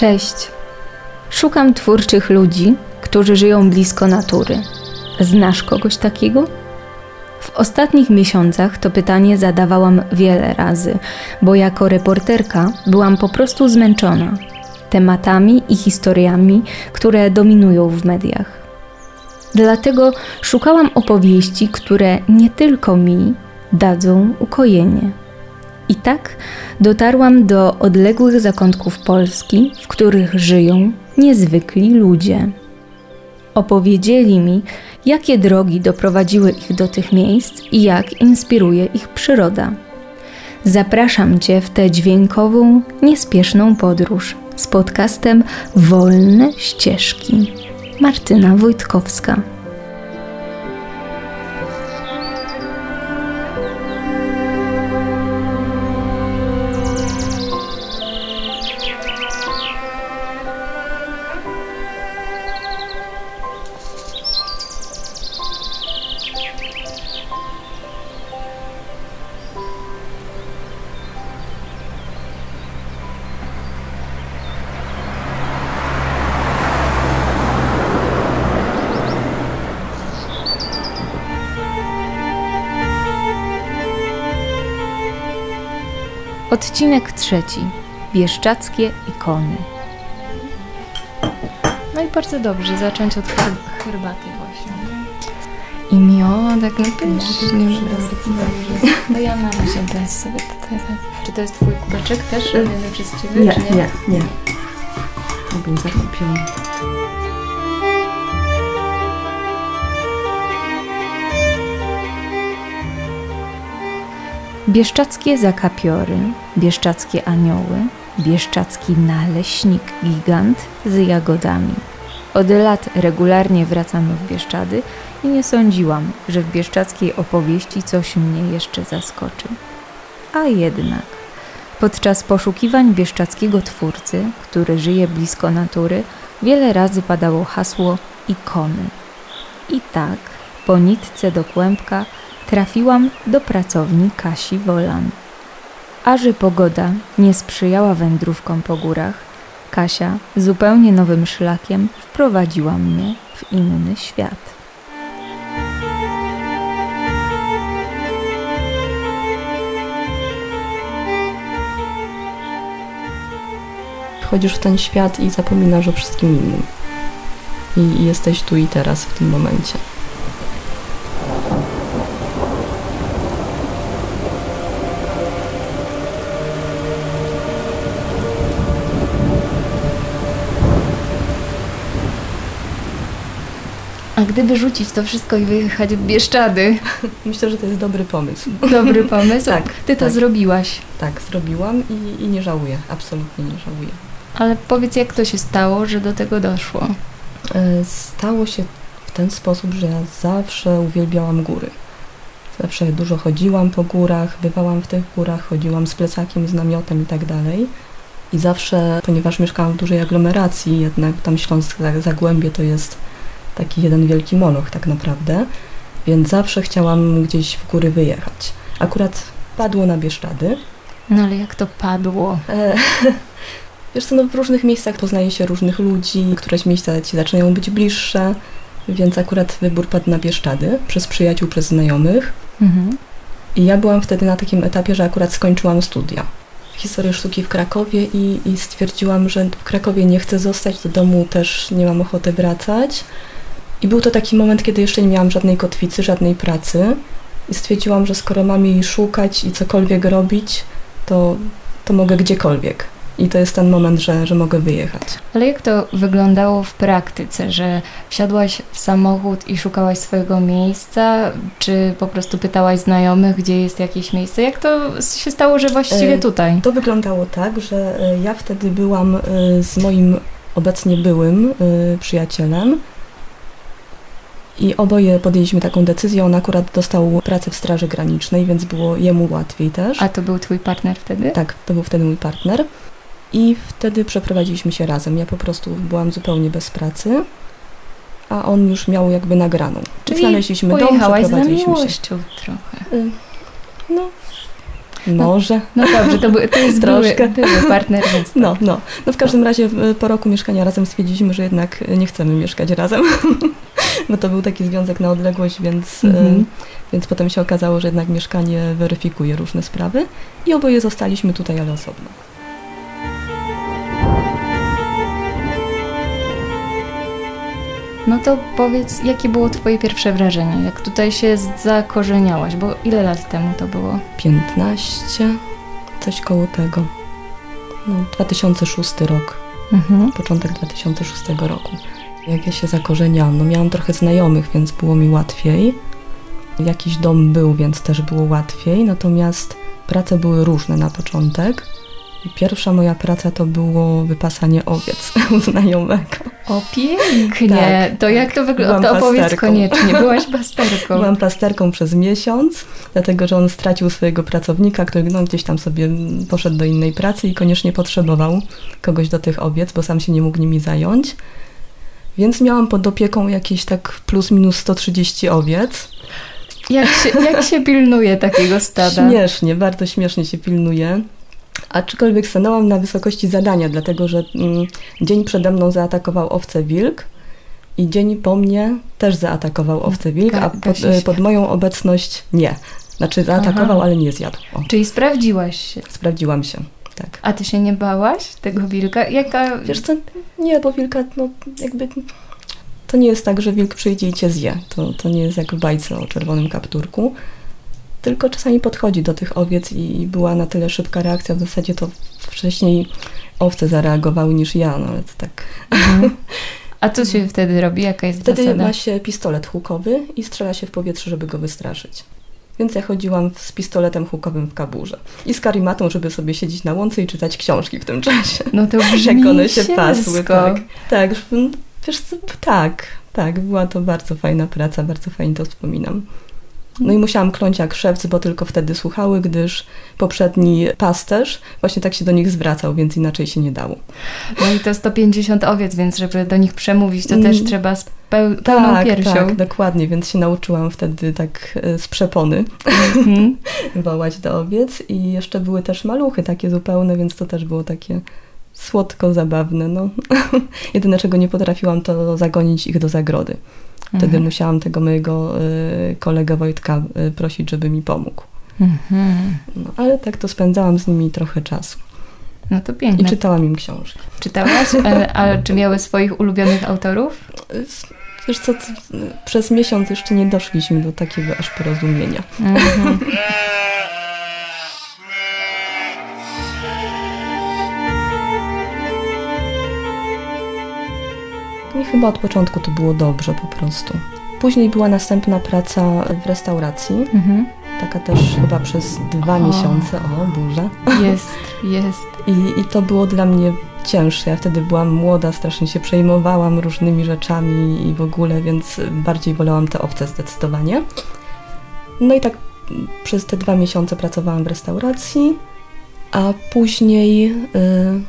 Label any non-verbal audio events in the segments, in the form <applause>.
Cześć. Szukam twórczych ludzi, którzy żyją blisko natury. Znasz kogoś takiego? W ostatnich miesiącach to pytanie zadawałam wiele razy, bo jako reporterka byłam po prostu zmęczona tematami i historiami, które dominują w mediach. Dlatego szukałam opowieści, które nie tylko mi dadzą ukojenie. I tak dotarłam do odległych zakątków Polski, w których żyją niezwykli ludzie. Opowiedzieli mi, jakie drogi doprowadziły ich do tych miejsc i jak inspiruje ich przyroda. Zapraszam Cię w tę dźwiękową, niespieszną podróż z podcastem Wolne Ścieżki. Martyna Wojtkowska. Odcinek trzeci. Bieszczackie ikony. No i bardzo dobrze zacząć od her herbaty właśnie. I miodek, no pysznie. No ja mam się bez sobie tutaj. Tak. Czy to jest twój kubeczek też ciebie? Nie, czy nie, nie. To był zakupiony. Bieszczackie zakapiory, bieszczackie anioły, bieszczacki naleśnik gigant z jagodami. Od lat regularnie wracamy w Bieszczady i nie sądziłam, że w bieszczackiej opowieści coś mnie jeszcze zaskoczy. A jednak, podczas poszukiwań bieszczackiego twórcy, który żyje blisko natury, wiele razy padało hasło ikony. I tak, po nitce do kłębka, trafiłam do pracowni Kasi Wolan. A że pogoda nie sprzyjała wędrówkom po górach, Kasia zupełnie nowym szlakiem wprowadziła mnie w inny świat. Wchodzisz w ten świat i zapominasz o wszystkim innym. I, jesteś tu i teraz w tym momencie. Gdyby rzucić to wszystko i wyjechać w Bieszczady? <laughs> Myślę, że to jest dobry pomysł. Dobry <laughs> pomysł. Tak, Ty to tak. zrobiłaś. Tak, zrobiłam i, i nie żałuję. Absolutnie nie żałuję. Ale powiedz, jak to się stało, że do tego doszło? E, Stało się w ten sposób, że ja zawsze uwielbiałam góry. Zawsze dużo chodziłam po górach, bywałam w tych górach, chodziłam z plecakiem, z namiotem i tak dalej. I zawsze, ponieważ mieszkałam w dużej aglomeracji, jednak tam Śląsk Zagłębie to jest taki jeden wielki moloch tak naprawdę, więc zawsze chciałam gdzieś w góry wyjechać. Akurat padło na Bieszczady. No ale jak to padło? E, <laughs> Wiesz co, no w różnych miejscach poznaje się różnych ludzi, któreś miejsca ci zaczynają być bliższe, więc akurat wybór padł na Bieszczady przez przyjaciół, przez znajomych. Mhm. I ja byłam wtedy na takim etapie, że akurat skończyłam studia. Historię sztuki w Krakowie i, i stwierdziłam, że w Krakowie nie chcę zostać, do domu też nie mam ochoty wracać. I był to taki moment, kiedy jeszcze nie miałam żadnej kotwicy, żadnej pracy. I stwierdziłam, że skoro mam jej szukać i cokolwiek robić, to, to mogę gdziekolwiek. I to jest ten moment, że, że mogę wyjechać. Ale jak to wyglądało w praktyce, że wsiadłaś w samochód i szukałaś swojego miejsca, czy po prostu pytałaś znajomych, gdzie jest jakieś miejsce? Jak to się stało, że właściwie E, tutaj? To wyglądało tak, że e, ja wtedy byłam e, z moim obecnie byłym przyjacielem i oboje podjęliśmy taką decyzję. On akurat dostał pracę w Straży Granicznej, więc było jemu łatwiej też. A to był twój partner wtedy? Tak, to był wtedy mój partner. I wtedy przeprowadziliśmy się razem. Ja po prostu byłam zupełnie bez pracy, a on już miał jakby nagraną. Czyli Znaleźliśmy dom, przeprowadziliśmy się. trochę. Y, No, Może. No dobrze, to, by, to jest Troszkę. były, były partner, więc No, no. No w każdym razie po roku mieszkania razem stwierdziliśmy, że jednak nie chcemy mieszkać razem. <laughs> Bo to był taki związek na odległość, więc, y, Mhm. więc potem się okazało, że jednak mieszkanie weryfikuje różne sprawy i oboje zostaliśmy tutaj, ale osobno. No to powiedz, jakie było twoje pierwsze wrażenie, jak tutaj się zakorzeniałaś, bo ile lat temu to było? 15, coś koło tego. No, 2006 rok, Mhm. początek 2006 roku. Jak ja się zakorzeniałam, no miałam trochę znajomych, więc było mi łatwiej. Jakiś dom był, więc też było łatwiej, natomiast prace były różne na początek. Pierwsza moja praca to było wypasanie owiec <laughs> u znajomego. O pięknie, Tak, to jak to wygląda? To opowiedz pasterką. koniecznie, byłaś <laughs> pasterką. Byłam pasterką przez miesiąc, dlatego że on stracił swojego pracownika, który no, gdzieś tam sobie poszedł do innej pracy i koniecznie potrzebował kogoś do tych owiec, bo sam się nie mógł nimi zająć. Więc miałam pod opieką jakieś tak plus minus 130 owiec. Jak się, jak się pilnuje takiego stada? Śmiesznie, bardzo śmiesznie się pilnuje. Aczkolwiek stanęłam na wysokości zadania, dlatego że mm, dzień przede mną zaatakował owce wilk i dzień po mnie też zaatakował owce wilk, Ga- a pod, gasi się. pod moją obecność nie. Znaczy zaatakował, Aha. ale nie zjadł. O, Czyli sprawdziłaś się. sprawdziłam się, tak. A ty się nie bałaś tego wilka? Jaka... Wiesz co, nie, bo wilka, no jakby... To nie jest tak, że wilk przyjdzie i cię zje. To, to nie jest jak w bajce o czerwonym kapturku. Tylko czasami podchodzi do tych owiec i była na tyle szybka reakcja. W zasadzie to wcześniej owce zareagowały niż ja, no ale to tak. Mhm. <laughs> A co się wtedy robi? Jaka jest Wtedy zasada? ma się pistolet hukowy i strzela się w powietrze, żeby go wystraszyć. Więc ja chodziłam z pistoletem hukowym w kaburze i z karimatą, żeby sobie siedzieć na łące i czytać książki w tym czasie. No to brzmi <laughs> Jak one się pasły, sielsko. tak. Tak, mm, wiesz tak, tak, była to bardzo fajna praca, bardzo fajnie to wspominam. No i musiałam kląć jak szewc, bo tylko wtedy słuchały, gdyż poprzedni pasterz właśnie tak się do nich zwracał, więc inaczej się nie dało. No i to 150 owiec, więc żeby do nich przemówić, to Mm. też trzeba z peł- pełną Tak, piersią. tak, dokładnie, więc się nauczyłam wtedy tak e, z przepony Mhm. <laughs> wołać do owiec i jeszcze były też maluchy takie zupełne, więc to też było takie słodko zabawne. No. <laughs> Jedyne czego nie potrafiłam to zagonić ich do zagrody. Wtedy Mhm. musiałam tego mojego y, kolegę Wojtka y, prosić, żeby mi pomógł. Mhm. No, ale tak to spędzałam z nimi trochę czasu. No to I piękne. czytałam im książki. Czytałaś? <laughs> A, czy miały swoich ulubionych autorów? Wiesz co, przez miesiąc jeszcze nie doszliśmy do takiego aż porozumienia. Mhm. <laughs> chyba od początku to było dobrze po prostu. Później była następna praca w restauracji, Mhm. taka też chyba przez dwa O. miesiące, o burza. Jest, jest. I, I to było dla mnie cięższe. Ja wtedy byłam młoda, strasznie się przejmowałam różnymi rzeczami i w ogóle, więc bardziej wolałam te owce zdecydowanie. No i tak przez te dwa miesiące pracowałam w restauracji, a później, y,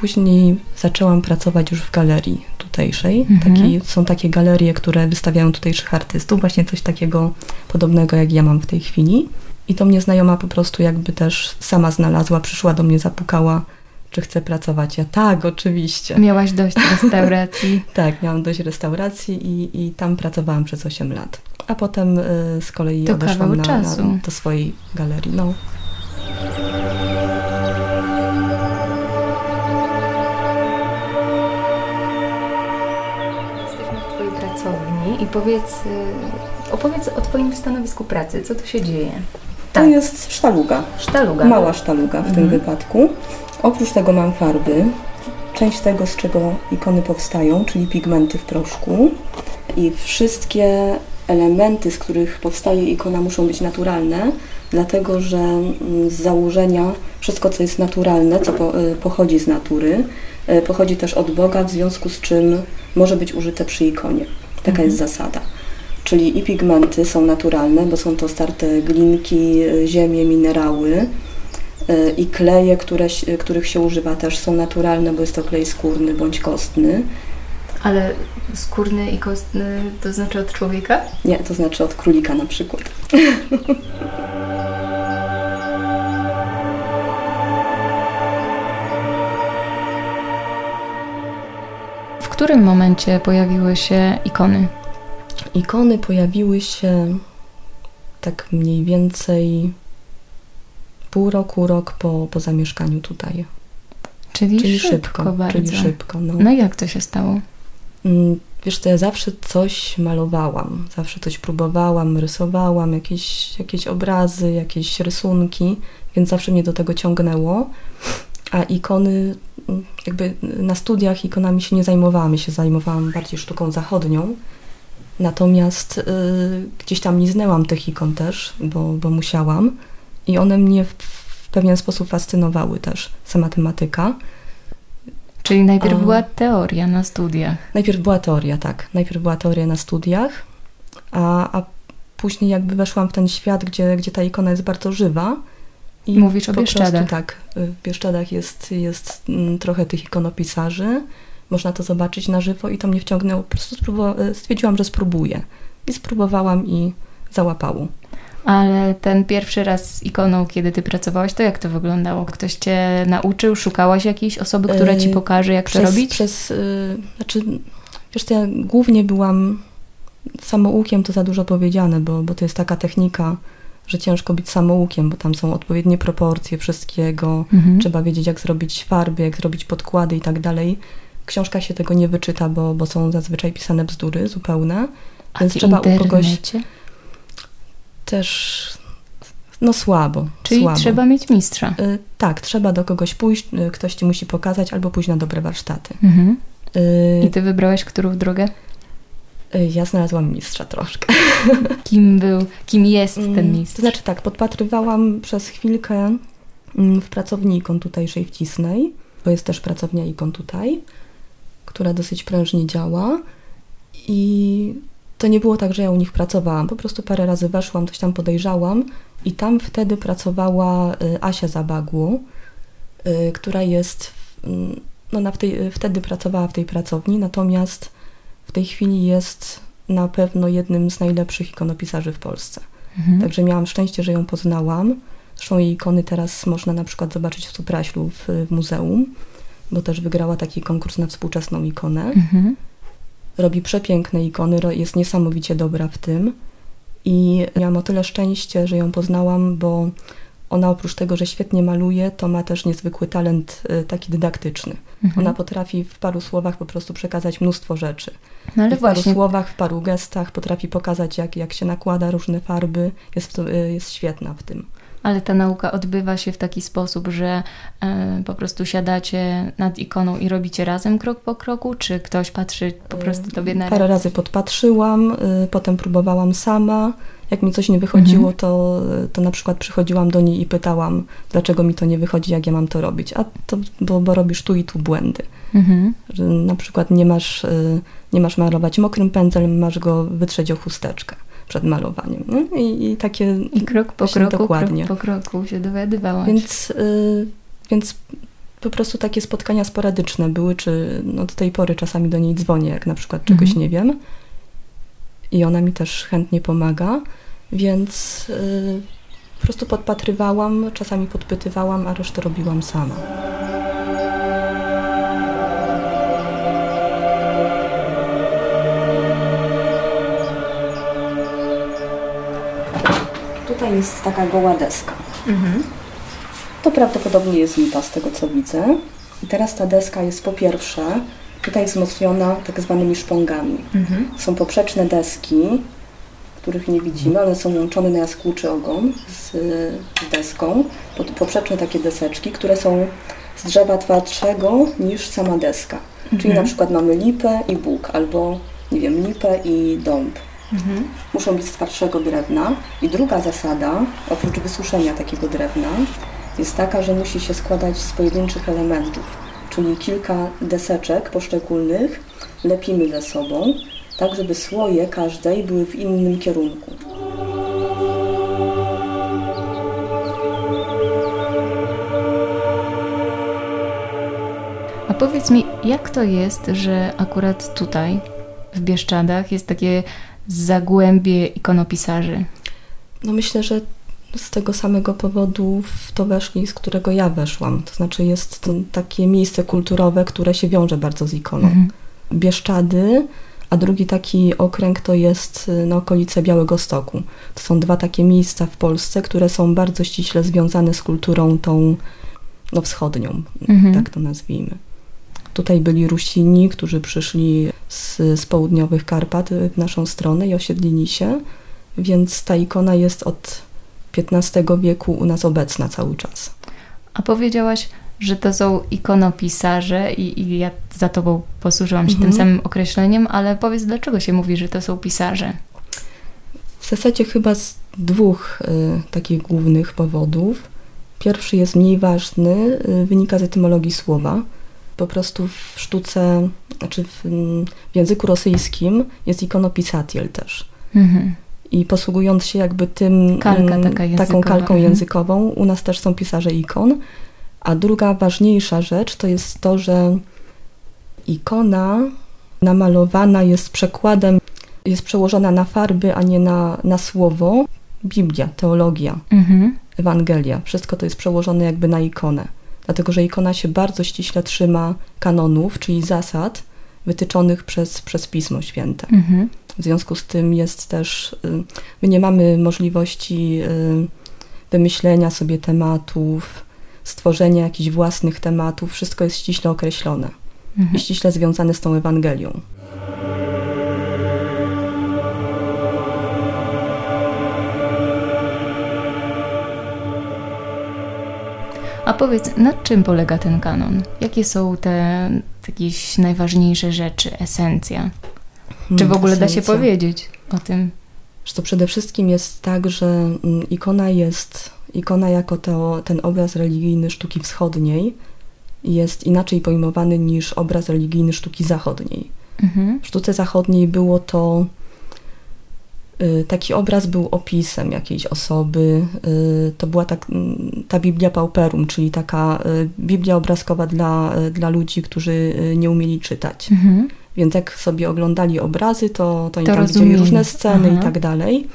później zaczęłam pracować już w galerii tutejszej. Mhm. Taki, są takie galerie, które wystawiają tutejszych artystów, właśnie coś takiego podobnego jak ja mam w tej chwili. I to mnie znajoma po prostu jakby też sama znalazła, przyszła do mnie, zapukała, czy chcę pracować. Ja tak, oczywiście. Miałaś dość <laughs> restauracji. Tak, miałam dość restauracji i, i tam pracowałam przez 8 lat. A potem y, z kolei To odeszłam na, na, do swojej galerii. No. I powiedz, y, opowiedz o Twoim stanowisku pracy. Co tu się dzieje? To Tak. jest sztaluga, Sztaluga. mała sztaluga w tym Mhm. wypadku. Oprócz tego mam farby. Część tego, z czego ikony powstają, czyli pigmenty w proszku. I wszystkie elementy, z których powstaje ikona, muszą być naturalne, dlatego że mm, z założenia wszystko, co jest naturalne, co po, y, pochodzi z natury, y, pochodzi też od Boga, w związku z czym może być użyte przy ikonie. Taka jest zasada. Czyli i pigmenty są naturalne, bo są to starte glinki, y, ziemie, minerały. y, I kleje, które, których się używa też są naturalne, bo jest to klej skórny bądź kostny. Ale skórny i kostny to znaczy od człowieka? Nie, to znaczy od królika na przykład. <laughs> którym momencie pojawiły się ikony? Ikony pojawiły się tak mniej więcej pół roku, rok po, po zamieszkaniu tutaj. Czyli, Czyli szybko, szybko, bardzo. czyli szybko. No. No i jak to się stało? Mm, Wiesz, to ja zawsze coś malowałam, zawsze coś próbowałam, rysowałam, jakieś, jakieś obrazy, jakieś rysunki, więc zawsze mnie do tego ciągnęło. A ikony, jakby na studiach ikonami się nie zajmowałam, ja się zajmowałam bardziej sztuką zachodnią. Natomiast y, gdzieś tam liznęłam tych ikon też, bo, bo musiałam. I one mnie w, w pewien sposób fascynowały też, sama tematyka. Czyli najpierw A- była teoria na studiach. Najpierw była teoria, tak. Najpierw była teoria na studiach, a, a później jakby weszłam w ten świat, gdzie, gdzie ta ikona jest bardzo żywa. I Mówisz o po Bieszczadach. Prostu, tak, w Bieszczadach jest, jest mm, trochę tych ikonopisarzy. Można to zobaczyć na żywo i to mnie wciągnęło. Po prostu spróbu- stwierdziłam, że spróbuję. I spróbowałam i załapało. Ale ten pierwszy raz z ikoną, kiedy ty pracowałaś, to jak to wyglądało? Ktoś cię nauczył? Szukałaś jakiejś osoby, która ci Yy, pokaże, jak przez, to robić? Przez, y, znaczy, wiesz, ja głównie byłam samoukiem, to za dużo powiedziane, bo, bo to jest taka technika, że ciężko być samoukiem, bo tam są odpowiednie proporcje wszystkiego, Mhm. trzeba wiedzieć, jak zrobić farby, jak zrobić podkłady i tak dalej. W książkach się tego nie wyczyta, bo, bo są zazwyczaj pisane bzdury zupełne, A więc trzeba u kogoś też, no słabo, Czyli słabo. trzeba mieć mistrza. Y, tak, trzeba do kogoś pójść, y, ktoś ci musi pokazać, albo pójść na dobre warsztaty. Mhm. Y, I ty wybrałeś którą drogę? Y, Ja znalazłam mistrza troszkę. <laughs> Kim był, kim jest ten Mm, mistrz? To znaczy tak, podpatrywałam przez chwilkę mm, w pracowni ikon tutejszej w Cisnej, bo jest też pracownia ikon tutaj, która dosyć prężnie działa i to nie było tak, że ja u nich pracowałam, po prostu parę razy weszłam, coś tam podejrzałam i tam wtedy pracowała y, Asia Zabagło, y, która jest, mm, no na tej, wtedy pracowała w tej pracowni, natomiast w tej chwili jest na pewno jednym z najlepszych ikonopisarzy w Polsce. Mhm. Także miałam szczęście, że ją poznałam. Zresztą jej ikony teraz można na przykład zobaczyć w Supraślu w, w muzeum, bo też wygrała taki konkurs na współczesną ikonę. Mhm. Robi przepiękne ikony, jest niesamowicie dobra w tym. I miałam o tyle szczęście, że ją poznałam, bo ona oprócz tego, że świetnie maluje, to ma też niezwykły talent y, taki dydaktyczny. Mhm. Ona potrafi w paru słowach po prostu przekazać mnóstwo rzeczy. No ale w paru właśnie, słowach, w paru gestach potrafi pokazać, jak, jak się nakłada różne farby. Jest, y, jest świetna w tym. ale ta nauka odbywa się w taki sposób, że e, po prostu siadacie nad ikoną i robicie razem krok po kroku, czy ktoś patrzy po prostu tobie na Parę ręce? razy podpatrzyłam, y, potem próbowałam sama. Jak mi coś nie wychodziło, Mhm. to, to na przykład przychodziłam do niej i pytałam, dlaczego mi to nie wychodzi, jak ja mam to robić. A to, bo, bo robisz tu i tu błędy. Mhm. Że na przykład nie masz, y, nie masz malować mokrym pędzlem, masz go wytrzeć o chusteczkę przed malowaniem. nie? I, i takie I krok po kroku, dokładnie. krok po kroku się dowiadywałaś. Więc, y, więc po prostu takie spotkania sporadyczne były, czy no do tej pory czasami do niej dzwonię, jak na przykład czegoś Mhm. nie wiem. I ona mi też chętnie pomaga, więc y, po prostu podpatrywałam, czasami podpytywałam, a resztę robiłam sama. Tutaj jest taka goła deska. Mhm. To prawdopodobnie jest lipa z tego co widzę. I teraz ta deska jest po pierwsze tutaj wzmocniona tak zwanymi szpongami. Mhm. Są poprzeczne deski, których nie widzimy, one są łączone na jaskółczy ogon z, z deską. Pod- Poprzeczne takie deseczki, które są z drzewa twardszego niż sama deska. Czyli na przykład mamy lipę i bóg, albo nie wiem, lipę i dąb Mhm. muszą być z twardszego drewna. I druga zasada, oprócz wysuszenia takiego drewna, jest taka, że musi się składać z pojedynczych elementów, czyli kilka deseczek poszczególnych lepimy ze sobą, tak żeby słoje każdej były w innym kierunku. A powiedz mi, jak to jest, że akurat tutaj, w Bieszczadach, jest takie zagłębie ikonopisarzy? No myślę, że z tego samego powodu w to weszli, z którego ja weszłam. To znaczy jest to takie miejsce kulturowe, które się wiąże bardzo z ikoną. Mhm. Bieszczady, a drugi taki okręg to jest y, na okolice Białego Stoku. To są dwa takie miejsca w Polsce, które są bardzo ściśle związane z kulturą tą no, wschodnią, Mhm. tak to nazwijmy. Tutaj byli Rusini, którzy przyszli z, z południowych Karpat w naszą stronę i osiedlili się, więc ta ikona jest od XV wieku u nas obecna cały czas. A powiedziałaś, że to są ikonopisarze i, i ja za tobą posłużyłam się Mhm. tym samym określeniem, ale powiedz, dlaczego się mówi, że to są pisarze? W zasadzie chyba z dwóch y, takich głównych powodów. Pierwszy jest mniej ważny, y, wynika z etymologii słowa. Po prostu w sztuce, znaczy w, w języku rosyjskim jest ikonopisatiel też. Mhm. I posługując się jakby tym, Kalka mm, taką kalką mhm. językową, u nas też są pisarze ikon. A druga ważniejsza rzecz to jest to, że ikona namalowana jest przekładem, jest przełożona na farby, a nie na, na słowo. Biblia, teologia, Mhm. Ewangelia, wszystko to jest przełożone jakby na ikonę. Dlatego, że ikona się bardzo ściśle trzyma kanonów, czyli zasad wytyczonych przez, przez Pismo Święte. Mhm. W związku z tym jest też, y, my nie mamy możliwości y, wymyślenia sobie tematów, stworzenia jakichś własnych tematów. Wszystko jest ściśle określone i Mhm. ściśle związane z tą Ewangelią. A powiedz, nad czym polega ten kanon? Jakie są te jakieś najważniejsze rzeczy, esencja? Czy w ogóle da się powiedzieć o tym? Że to przede wszystkim jest tak, że mm, ikona jest, ikona jako to, ten obraz religijny sztuki wschodniej jest inaczej pojmowany niż obraz religijny sztuki zachodniej. Mhm. W sztuce zachodniej było to y, taki obraz był opisem jakiejś osoby. y, To była tak, mm, ta Biblia Pauperum, czyli taka y, Biblia obrazkowa dla, dla ludzi, którzy nie umieli czytać. Mhm. Więc jak sobie oglądali obrazy, to, to oni To tam widzieli różne sceny Aha. i tak dalej.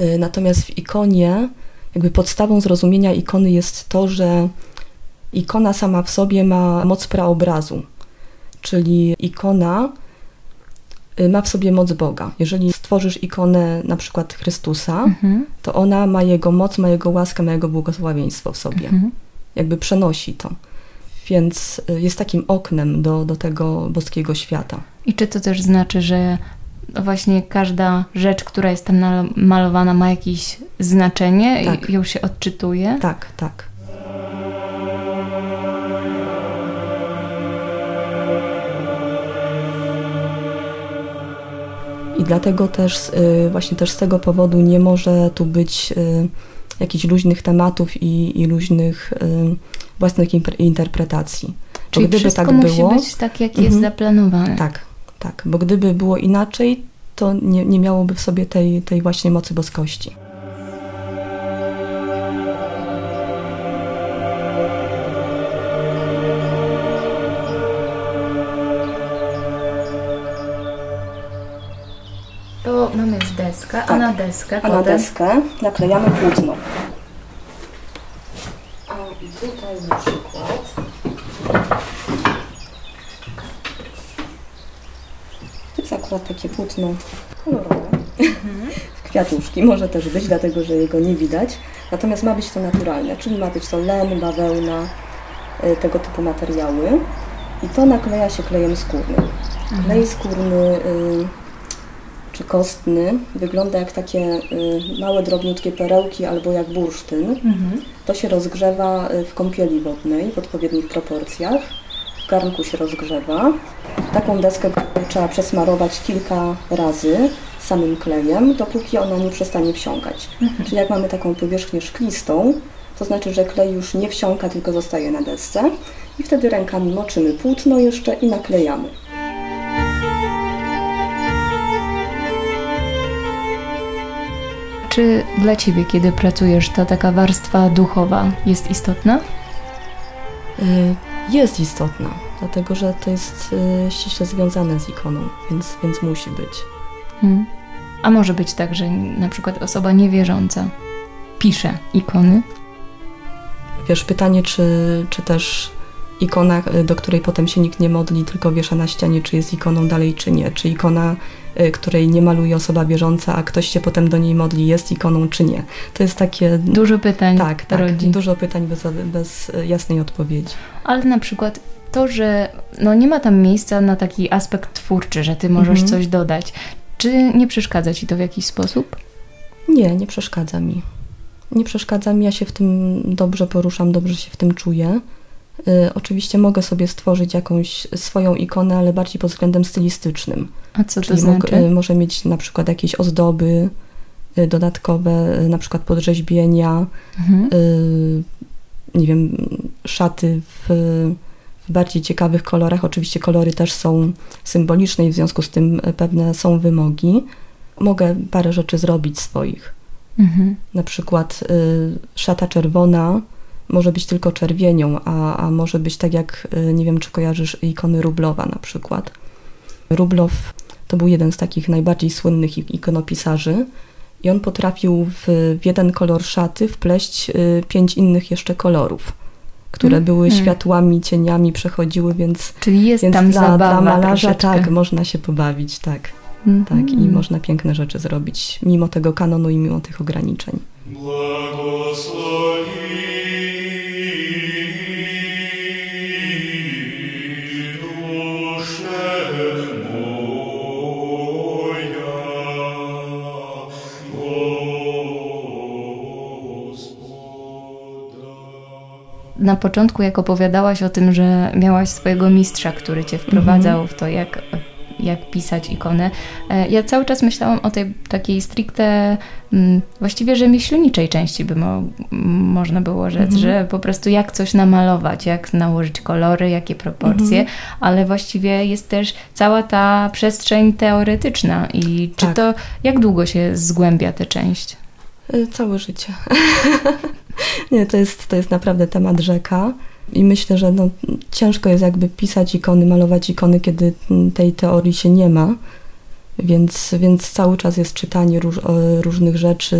Y, Natomiast w ikonie, jakby podstawą zrozumienia ikony jest to, że ikona sama w sobie ma moc praobrazu. Czyli ikona y, ma w sobie moc Boga. Jeżeli stworzysz ikonę na przykład Chrystusa, Mhm. to ona ma Jego moc, ma Jego łaskę, ma Jego błogosławieństwo w sobie Mhm. jakby przenosi to. Więc y, jest takim oknem do, do tego boskiego świata. I czy to też znaczy, że właśnie każda rzecz, która jest tam namalowana, ma jakieś znaczenie Tak. i ją się odczytuje? Tak, tak. I dlatego też, y, właśnie też z tego powodu nie może tu być y, jakichś luźnych tematów i, i luźnych własnych interpretacji. Bo Czyli gdyby wszystko tak musi było, być tak, jak Mhm. jest zaplanowane. Tak, tak, bo gdyby było inaczej, to nie, nie miałoby w sobie tej, tej właśnie mocy boskości. To mamy już deskę, a Tak. na deskę A na potem... deskę naklejamy płótno. Tutaj na przykład. To jest akurat takie płótno kolorowe. Kwiatuszki może też być, dlatego że jego nie widać. Natomiast ma być to naturalne, czyli ma być to len, bawełna, y, tego typu materiały. I to nakleja się klejem skórnym. Klej skórny czy kostny wygląda jak takie y, małe, drobniutkie perełki albo jak bursztyn. Mhm. To się rozgrzewa y, w kąpieli wodnej w odpowiednich proporcjach. W garnku się rozgrzewa. Taką deskę trzeba przesmarować kilka razy samym klejem, dopóki ona nie przestanie wsiąkać. Czyli jak mamy taką powierzchnię szklistą, to znaczy, że klej już nie wsiąka, tylko zostaje na desce. I wtedy rękami moczymy płótno jeszcze i naklejamy. Czy dla Ciebie, kiedy pracujesz, ta taka warstwa duchowa jest istotna? Y, Jest istotna, dlatego że to jest y, ściśle związane z ikoną, więc, więc musi być. Hmm. A może być tak, że na przykład osoba niewierząca pisze ikony? Wiesz, pytanie, czy, czy też ikona, do której potem się nikt nie modli, tylko wiesza na ścianie, czy jest ikoną dalej, czy nie. Czy ikona, której nie maluje osoba wierząca, a ktoś się potem do niej modli, jest ikoną, czy nie. To jest takie... Dużo pytań Tak, tak. rodzi. Dużo pytań bez, bez y, jasnej odpowiedzi. Ale na przykład to, że no nie ma tam miejsca na taki aspekt twórczy, że ty możesz Mhm. coś dodać. Czy nie przeszkadza ci to w jakiś sposób? Nie, nie przeszkadza mi. Nie przeszkadza mi, ja się w tym dobrze poruszam, dobrze się w tym czuję. Y, oczywiście mogę sobie stworzyć jakąś swoją ikonę, ale bardziej pod względem stylistycznym. A co to Czyli mog- znaczy? y, może mieć na przykład jakieś ozdoby y, dodatkowe, na przykład podrzeźbienia, Mhm. nie wiem, szaty w, w bardziej ciekawych kolorach. Oczywiście kolory też są symboliczne i w związku z tym pewne są wymogi. Mogę parę rzeczy zrobić swoich. Mhm. Na przykład szata czerwona może być tylko czerwienią, a, a może być tak jak, y, nie wiem czy kojarzysz, ikony Rublowa na przykład. Rublow to był jeden z takich najbardziej słynnych ikonopisarzy i on potrafił w, w jeden kolor szaty wpleść y, pięć innych jeszcze kolorów, które mm-hmm. były światłami, cieniami, przechodziły, więc, Czyli jest więc tam dla, zabawa dla malarza tak, można się pobawić, tak. Mm-hmm. Tak, i można piękne rzeczy zrobić, mimo tego kanonu i mimo tych ograniczeń. Błogosławi. Na początku, jak opowiadałaś o tym, że miałaś swojego mistrza, który cię wprowadzał w to, jak, jak pisać ikonę, e, ja cały czas myślałam o tej takiej stricte, mm, właściwie rzemieślniczej części, by mo, można było rzec, że po prostu jak coś namalować, jak nałożyć kolory, jakie proporcje, ale właściwie jest też cała ta przestrzeń teoretyczna i czy Tak. to, jak długo się zgłębia tę część? Y, Całe życie. <laughs> Nie, to jest, to jest naprawdę temat rzeka. I myślę, że no, ciężko jest jakby pisać ikony, malować ikony, kiedy tej teorii się nie ma. Więc, więc cały czas jest czytanie róż, o- różnych rzeczy,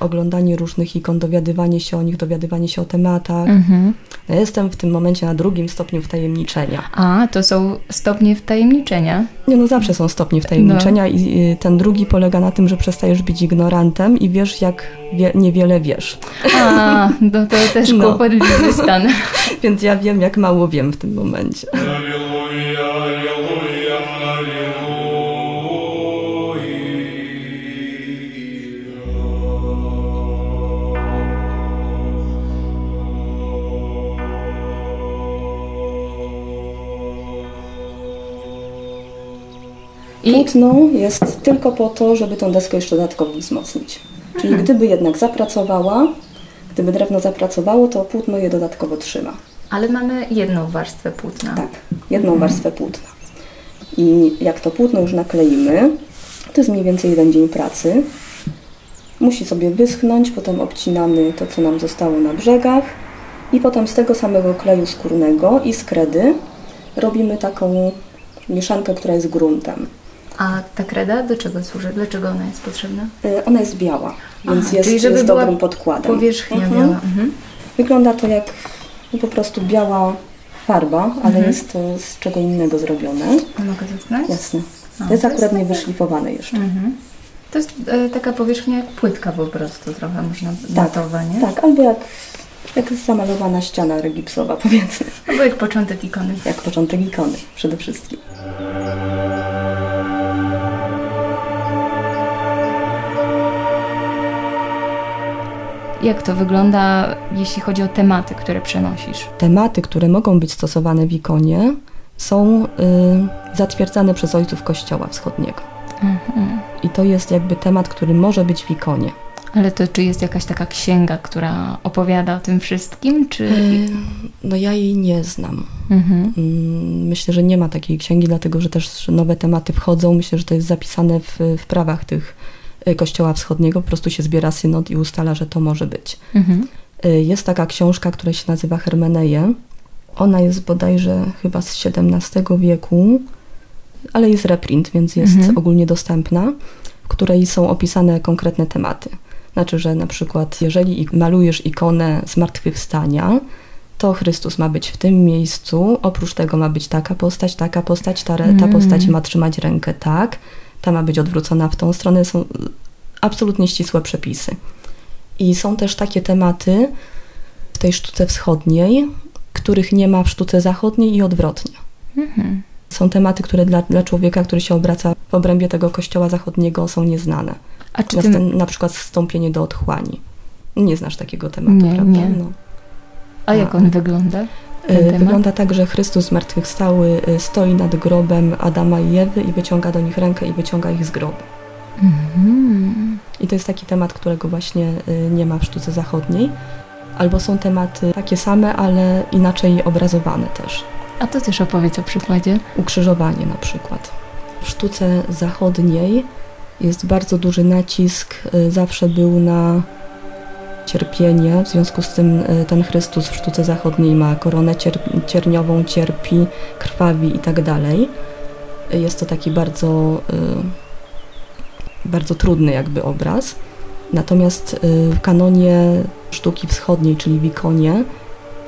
oglądanie różnych ikon, dowiadywanie się o nich, dowiadywanie się o tematach. Mhm. Ja jestem w tym momencie na drugim stopniu wtajemniczenia. A, to są stopnie wtajemniczenia. Nie, no zawsze są stopnie wtajemniczenia i y, ten drugi polega na tym, że przestajesz być ignorantem i wiesz, jak wie, niewiele wiesz. A, no to też No. kłopotliwy stan. <laughs> Więc ja wiem, jak mało wiem w tym momencie. I Płótno jest tylko po to, żeby tą deskę jeszcze dodatkowo wzmocnić. Czyli gdyby jednak zapracowała, gdyby drewno zapracowało, to płótno je dodatkowo trzyma. Ale mamy jedną warstwę płótna. Tak, jedną warstwę płótna. I jak to płótno już nakleimy, to jest mniej więcej jeden dzień pracy. Musi sobie wyschnąć, potem obcinamy to, co nam zostało na brzegach i potem z tego samego kleju skórnego i z kredy robimy taką mieszankę, która jest gruntem. A ta kreda do czego służy? Dlaczego ona jest potrzebna? Y, Ona jest biała, więc Aha, jest, czyli żeby jest była dobrym podkładem. Powierzchnia Mhm. biała. Mhm. Wygląda to jak no, po prostu biała farba, ale Mhm. jest to z czego innego zrobione. A mogę dotknąć? Jasne. A, To jest akurat nie wyszlifowane jeszcze. Mhm. To jest e, taka powierzchnia jak płytka po prostu, trochę można datowa, nie? Tak, albo jak, jak zamalowana ściana gipsowa, <laughs> powiedzmy. Albo jak początek ikony. Jak początek ikony przede wszystkim. Jak to wygląda, jeśli chodzi o tematy, które przenosisz? Tematy, które mogą być stosowane w ikonie, są y, zatwierdzane przez ojców Kościoła Wschodniego. Mhm. I to jest jakby temat, który może być w ikonie. Ale to czy jest jakaś taka księga, która opowiada o tym wszystkim, czy... Y, no ja jej nie znam. Mhm. Mm, Myślę, że nie ma takiej księgi, dlatego że też nowe tematy wchodzą. Myślę, że to jest zapisane w, w prawach tych Kościoła Wschodniego. Po prostu się zbiera synod i ustala, że to może być. Mhm. Y, Jest taka książka, która się nazywa Hermeneje. Ona jest bodajże chyba z XVII wieku, ale jest reprint, więc jest Mhm. ogólnie dostępna, w której są opisane konkretne tematy. Znaczy, że na przykład jeżeli malujesz ikonę zmartwychwstania, to Chrystus ma być w tym miejscu, oprócz tego ma być taka postać, taka postać, ta, ta Mm. postać ma trzymać rękę tak, ta ma być odwrócona w tą stronę. Są absolutnie ścisłe przepisy. I są też takie tematy w tej sztuce wschodniej, których nie ma w sztuce zachodniej i odwrotnie. Mhm. Są tematy, które dla, dla człowieka, który się obraca w obrębie tego kościoła zachodniego są nieznane. A czy Na, ty... na przykład wstąpienie do otchłani. Nie znasz takiego tematu, Nie, prawda? nie. No. A jak on wygląda? Y? Wygląda tak, że Chrystus zmartwychwstały y, stoi nad grobem Adama i Ewy i wyciąga do nich rękę i wyciąga ich z grobu. Mhm. I to jest taki temat, którego właśnie y, nie ma w sztuce zachodniej. Albo są tematy takie same, ale inaczej obrazowane też. A to też opowiedz o przykładzie. Ukrzyżowanie na przykład. W sztuce zachodniej jest bardzo duży nacisk, zawsze był na cierpienie, w związku z tym y, ten Chrystus w sztuce zachodniej ma koronę cier- cierniową, cierpi, krwawi i tak dalej. Jest to taki bardzo, y, bardzo trudny jakby obraz. Natomiast y, w kanonie sztuki wschodniej, czyli w ikonie,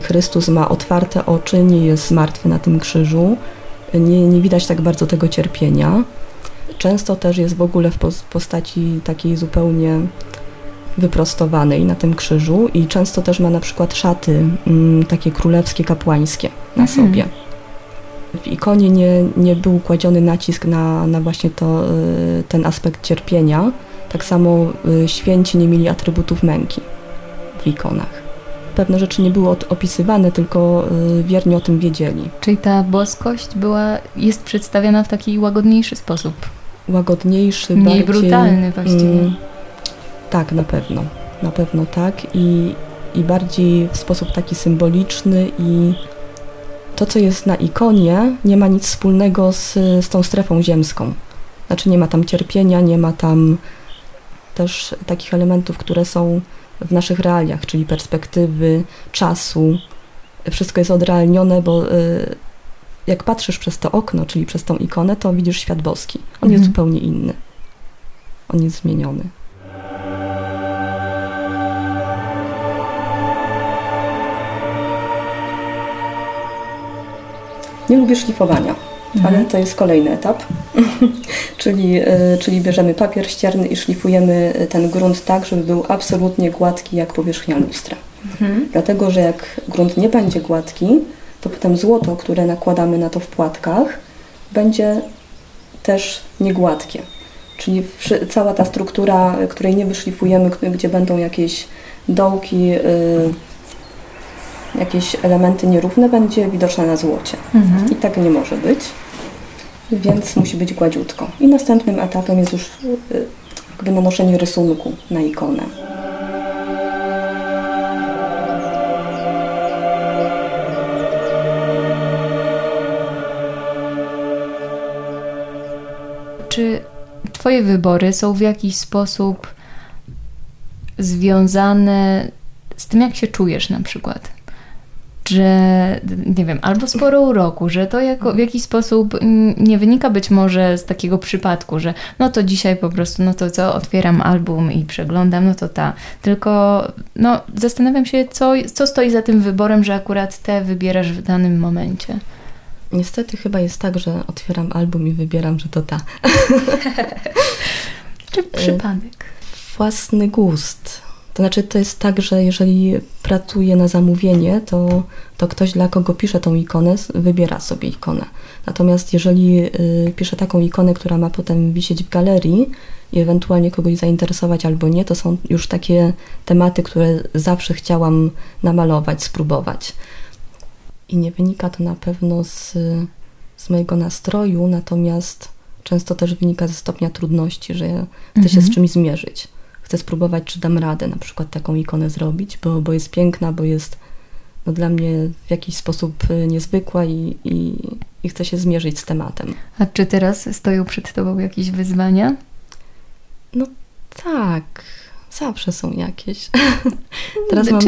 Chrystus ma otwarte oczy, nie jest martwy na tym krzyżu, nie, nie widać tak bardzo tego cierpienia. Często też jest w ogóle w pos- postaci takiej zupełnie wyprostowanej na tym krzyżu i często też ma na przykład szaty mm, takie królewskie, kapłańskie na Mhm. sobie. W ikonie nie, nie był kładziony nacisk na, na właśnie to, y, ten aspekt cierpienia. Tak samo y, święci nie mieli atrybutów męki w ikonach. Pewne rzeczy nie były opisywane, tylko y, wierni o tym wiedzieli. Czyli ta boskość była, jest przedstawiana w taki łagodniejszy sposób. Łagodniejszy, Mniej bardziej... brutalny właściwie. Mm, tak, na pewno. Na pewno tak. I, I bardziej w sposób taki symboliczny i to, co jest na ikonie, nie ma nic wspólnego z, z tą strefą ziemską. Znaczy nie ma tam cierpienia, nie ma tam też takich elementów, które są w naszych realiach, czyli perspektywy, czasu. Wszystko jest odrealnione, bo y, jak patrzysz przez to okno, czyli przez tą ikonę, to widzisz świat boski. On jest Mhm. zupełnie inny. On jest zmieniony. Nie lubię szlifowania, Mhm. ale to jest kolejny etap. <laughs> czyli, y, czyli bierzemy papier ścierny i szlifujemy ten grunt tak, żeby był absolutnie gładki jak powierzchnia lustra. Mhm. Dlatego, że jak grunt nie będzie gładki, to potem złoto, które nakładamy na to w płatkach, będzie też niegładkie. Czyli cała ta struktura, y, której nie wyszlifujemy, gdzie będą jakieś dołki, y, jakieś elementy nierówne, będzie widoczna na złocie. Mhm. I tak nie może być, więc musi być gładziutko. I następnym etapem jest już y, jakby nanoszenie rysunku na ikonę. Czy Twoje wybory są w jakiś sposób związane z tym, jak się czujesz na przykład? Że, nie wiem, albo z porą roku, że to jako, w jakiś sposób mm, nie wynika być może z takiego przypadku, że no to dzisiaj po prostu, no to co, otwieram album i przeglądam, no to ta. Tylko no, zastanawiam się, co, co stoi za tym wyborem, że akurat te wybierasz w danym momencie. Niestety chyba jest tak, że otwieram album i wybieram, że to ta. <laughs> Czy przypadek? Własny gust. To znaczy, to jest tak, że jeżeli pracuję na zamówienie, to, to ktoś, dla kogo piszę tą ikonę, wybiera sobie ikonę. Natomiast jeżeli y, piszę taką ikonę, która ma potem wisieć w galerii i ewentualnie kogoś zainteresować albo nie, to są już takie tematy, które zawsze chciałam namalować, spróbować. I nie wynika to na pewno z, z mojego nastroju, natomiast często też wynika ze stopnia trudności, że chcę się Mhm. z czymś zmierzyć. Chcę spróbować, czy dam radę na przykład taką ikonę zrobić, bo, bo jest piękna, bo jest no, dla mnie w jakiś sposób y, niezwykła i, i, i chcę się zmierzyć z tematem. A czy teraz stoją przed Tobą jakieś wyzwania? Tak, zawsze są jakieś. <laughs> teraz, mam,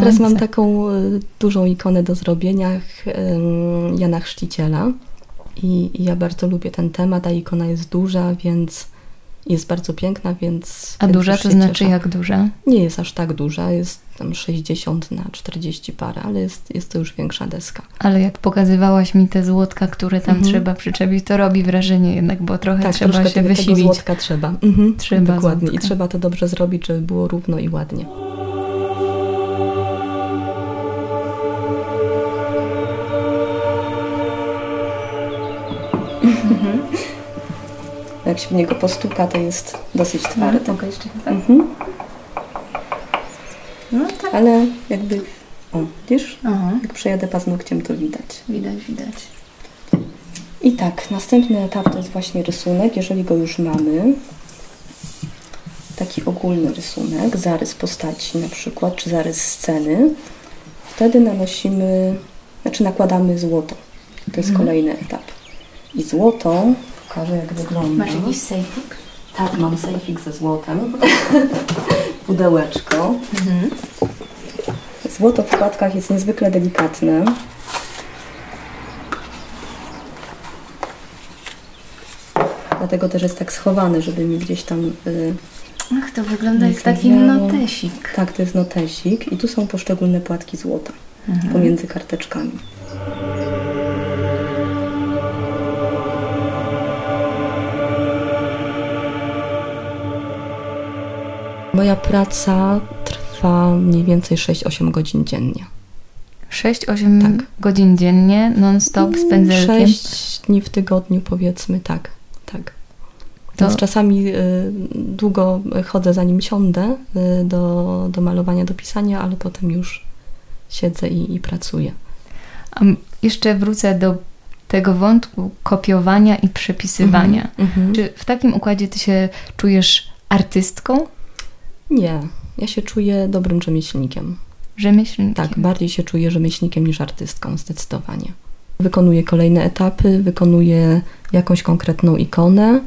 teraz mam taką y, dużą ikonę do zrobienia Jana Chrzciciela i, i ja bardzo lubię ten temat, a ikona jest duża, więc Jest bardzo piękna, więc... A więc duża to znaczy cieszę. jak duża? Nie jest aż tak duża, jest tam 60 na 40 parę, ale jest, jest to już większa deska. Ale jak pokazywałaś mi te złotka, które tam Mhm. trzeba przyczepić, to robi wrażenie jednak, bo trochę Tak, trzeba się tego, tego wysilić. złotka trzeba. Mhm, Trzeba Dokładnie. złotka. I trzeba to dobrze zrobić, żeby było równo i ładnie. Jak się w niego postuka, to jest dosyć twardy. mogę jeszcze? Mhm. No tak. Ale jakby, o, widzisz, Aha, jak przejadę paznokciem, to widać. widać, widać. I tak, następny etap to jest właśnie rysunek, jeżeli go już mamy. Taki ogólny rysunek, zarys postaci na przykład, czy zarys sceny. Wtedy nanosimy, znaczy nakładamy złoto. To jest Mhm. kolejny etap. I złoto, pokażę jak wygląda. sejfik? Tak, mam sejfik ze złotem. <laughs> Pudełeczko. Mhm. Złoto w płatkach jest niezwykle delikatne. Dlatego też jest tak schowane, żeby mi gdzieś tam. Y, Ach, to wygląda jak taki notesik. tak, to jest notesik. I tu są poszczególne płatki złota Mhm. pomiędzy karteczkami. Moja praca trwa mniej więcej 6-8 godzin dziennie. 6-8 Tak. godzin dziennie, non-stop z pędzelkiem. 6 dni w tygodniu powiedzmy, tak, tak. To- Więc czasami y, długo chodzę zanim siądę y, do, do malowania, do pisania, ale potem już siedzę i, i pracuję. A jeszcze wrócę do tego wątku kopiowania i przepisywania. Mhm. Czy w takim układzie ty się czujesz artystką, Nie, ja się czuję dobrym rzemieślnikiem. rzemieślnikiem? Tak, bardziej się czuję rzemieślnikiem niż artystką, zdecydowanie. Wykonuję kolejne etapy, wykonuję jakąś konkretną ikonę.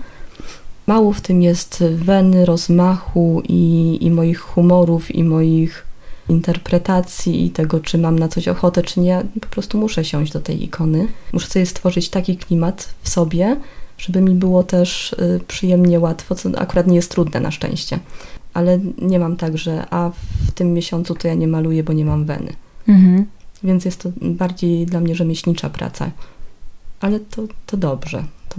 Mało w tym jest weny, rozmachu i, i moich humorów, i moich interpretacji, i tego, czy mam na coś ochotę, czy nie. Po prostu muszę siąść do tej ikony. Muszę sobie stworzyć taki klimat w sobie, żeby mi było też y, przyjemnie, łatwo, co akurat nie jest trudne na szczęście. Ale nie mam tak, że a w tym miesiącu to ja nie maluję, bo nie mam weny. Mhm. Więc jest to bardziej dla mnie rzemieślnicza praca. Ale to, to dobrze. To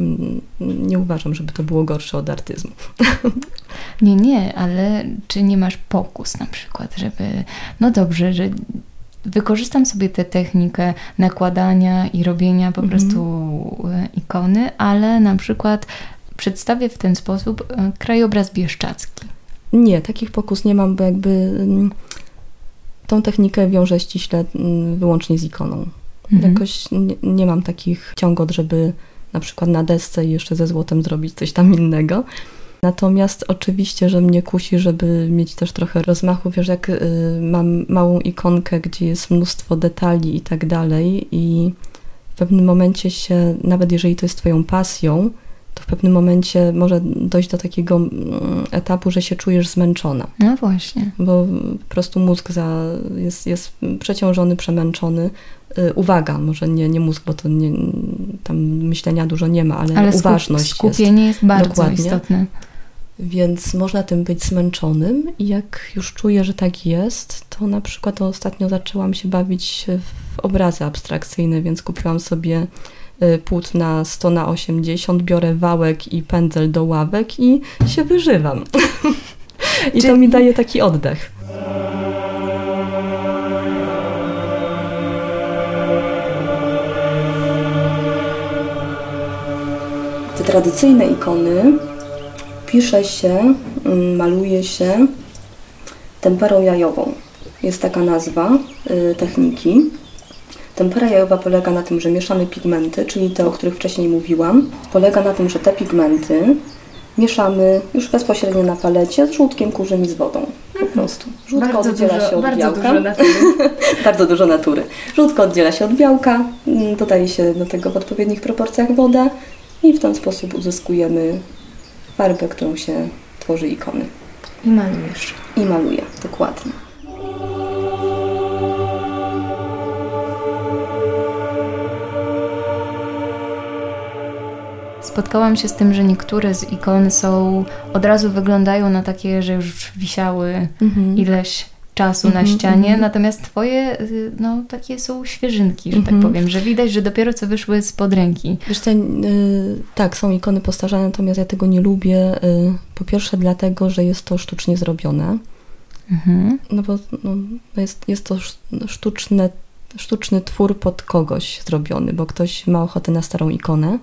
nie uważam, żeby to było gorsze od artyzmu. <laughs> Nie, nie, ale czy nie masz pokus na przykład, żeby, no dobrze, że wykorzystam sobie tę technikę nakładania i robienia po Mhm. prostu e, ikony, ale na przykład przedstawię w ten sposób e, krajobraz bieszczacki. Nie, takich pokus nie mam, bo jakby mm, tą technikę wiążę ściśle mm, wyłącznie z ikoną. Mhm. Jakoś nie, nie mam takich ciągot, żeby na przykład na desce i jeszcze ze złotem zrobić coś tam innego. Natomiast oczywiście, że mnie kusi, żeby mieć też trochę rozmachu. Wiesz, jak y, mam małą ikonkę, gdzie jest mnóstwo detali i tak dalej i w pewnym momencie się, nawet jeżeli to jest twoją pasją, to w pewnym momencie może dojść do takiego mm, etapu, że się czujesz zmęczona No właśnie. bo po prostu mózg za, jest, jest przeciążony, przemęczony. Y, Uwaga, może nie, nie mózg, bo to nie, tam myślenia dużo nie ma, ale, Ale skup, uważność jest. skupienie jest, bardzo Dokładnie. istotne. Więc można tym być zmęczonym i jak już czuję, że tak jest, to na przykład ostatnio zaczęłam się bawić w obrazy abstrakcyjne, więc kupiłam sobie y, płótna 100 na 80, biorę wałek i pędzel do ławek i się wyżywam. <laughs> I to mi daje taki oddech. Te tradycyjne ikony pisze się, mm, maluje się temperą jajową. Jest taka nazwa y, techniki. Tempera jajowa polega na tym, że mieszamy pigmenty, czyli te, o których wcześniej mówiłam. Polega na tym, że te pigmenty mieszamy już bezpośrednio na palecie z żółtkiem kurzym i z wodą. Po prostu. Żółtko oddziela się od białka. <laughs> bardzo dużo natury. Żółtko oddziela się od białka, mm, dodaje się do tego w odpowiednich proporcjach wodę i w ten sposób uzyskujemy farbę, którą się tworzy ikony. I malujesz. I maluje, dokładnie. Spotkałam się z tym, że niektóre z ikon są, od razu wyglądają na takie, że już wisiały Mhm. ileś czasu na Mhm, ścianie, mhm. natomiast twoje, y, no takie są świeżynki, że tak powiem, że widać, że dopiero co wyszły spod ręki. Wiesz co, y, tak, są ikony postarzane, natomiast ja tego nie lubię. Y, po pierwsze dlatego, że jest to sztucznie zrobione. Mhm. No bo no, jest, jest to sz- sztuczne, sztuczny twór pod kogoś zrobiony, bo ktoś ma ochotę na starą ikonę.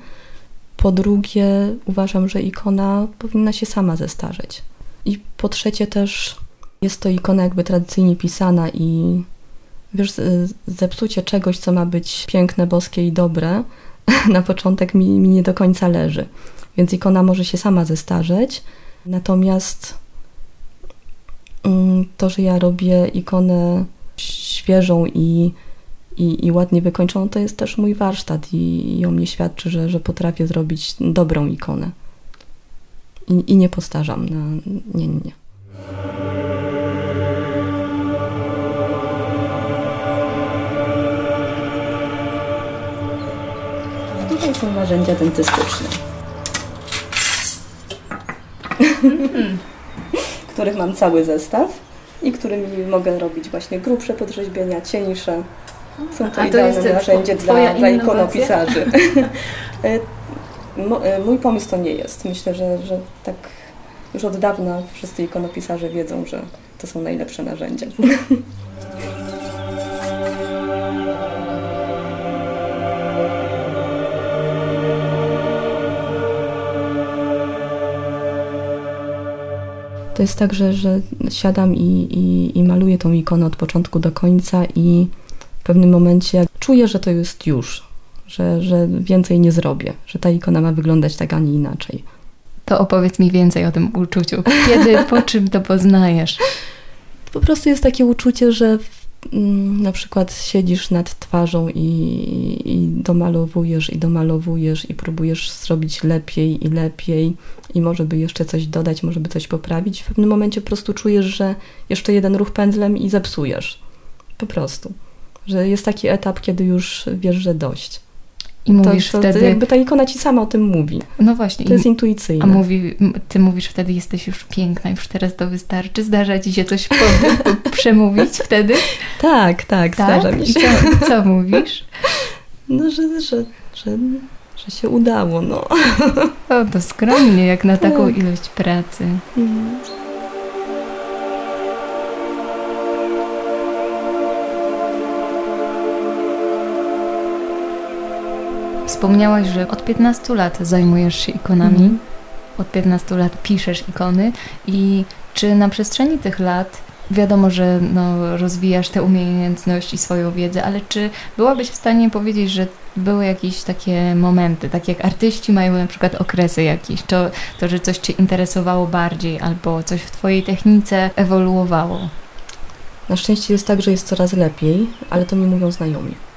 Po drugie, uważam, że ikona powinna się sama zestarzeć. I po trzecie też jest to ikona jakby tradycyjnie pisana i wiesz, zepsucie czegoś, co ma być piękne, boskie i dobre, <laughs> na początek mi, mi nie do końca leży. Więc ikona może się sama zestarzeć, natomiast mm, to, że ja robię ikonę świeżą i, i, i ładnie wykończoną, to jest też mój warsztat i, i o mnie świadczy, że, że potrafię zrobić dobrą ikonę. I, i nie postarzam. Na, nie, nie, nie. Tutaj są narzędzia dentystyczne. <laughs> których mam cały zestaw i którymi mogę robić właśnie grubsze podrzeźbienia, cieńsze. Są to A to idealne narzędzie dla, dla ikonopisarzy. <laughs> E, e, Mój pomysł to nie jest. Myślę, że, że tak już od dawna wszyscy ikonopisarze wiedzą, że to są najlepsze narzędzia. To jest tak, że, że siadam i, i, i maluję tą ikonę od początku do końca i w pewnym momencie czuję, że to jest już, że, że więcej nie zrobię, że ta ikona ma wyglądać tak, a nie inaczej. To opowiedz mi więcej o tym uczuciu. Kiedy, po <laughs> czym to poznajesz? Po prostu jest takie uczucie, że mm, na przykład siedzisz nad twarzą i, i domalowujesz i domalowujesz i próbujesz zrobić lepiej i lepiej i może by jeszcze coś dodać, może by coś poprawić. W pewnym momencie po prostu czujesz, że jeszcze jeden ruch pędzlem i zepsujesz. Po prostu. Że jest taki etap, kiedy już wiesz, że dość. I mówisz to, to, wtedy, jakby ta ikona ci sama o tym mówi. no właśnie, To jest intuicyjne. a mówi, ty mówisz wtedy, jesteś już piękna, już teraz to wystarczy. Zdarza ci się coś po, po, <laughs> przemówić wtedy? Tak, tak, zdarza mi I się. co, co mówisz? <laughs> No, że, że, że, że się udało, no. O, to skromnie, jak na taką Tak. ilość pracy. Mhm. Wspomniałaś, że od 15 lat zajmujesz się ikonami. Mhm. Od 15 lat piszesz ikony i czy na przestrzeni tych lat wiadomo, że no, rozwijasz tę umiejętność i swoją wiedzę, ale czy byłabyś w stanie powiedzieć, że były jakieś takie momenty, tak jak artyści mają na przykład okresy jakieś, to, to że coś Cię interesowało bardziej albo coś w Twojej technice ewoluowało? Na szczęście jest tak, że jest coraz lepiej, ale to mi mówią znajomi.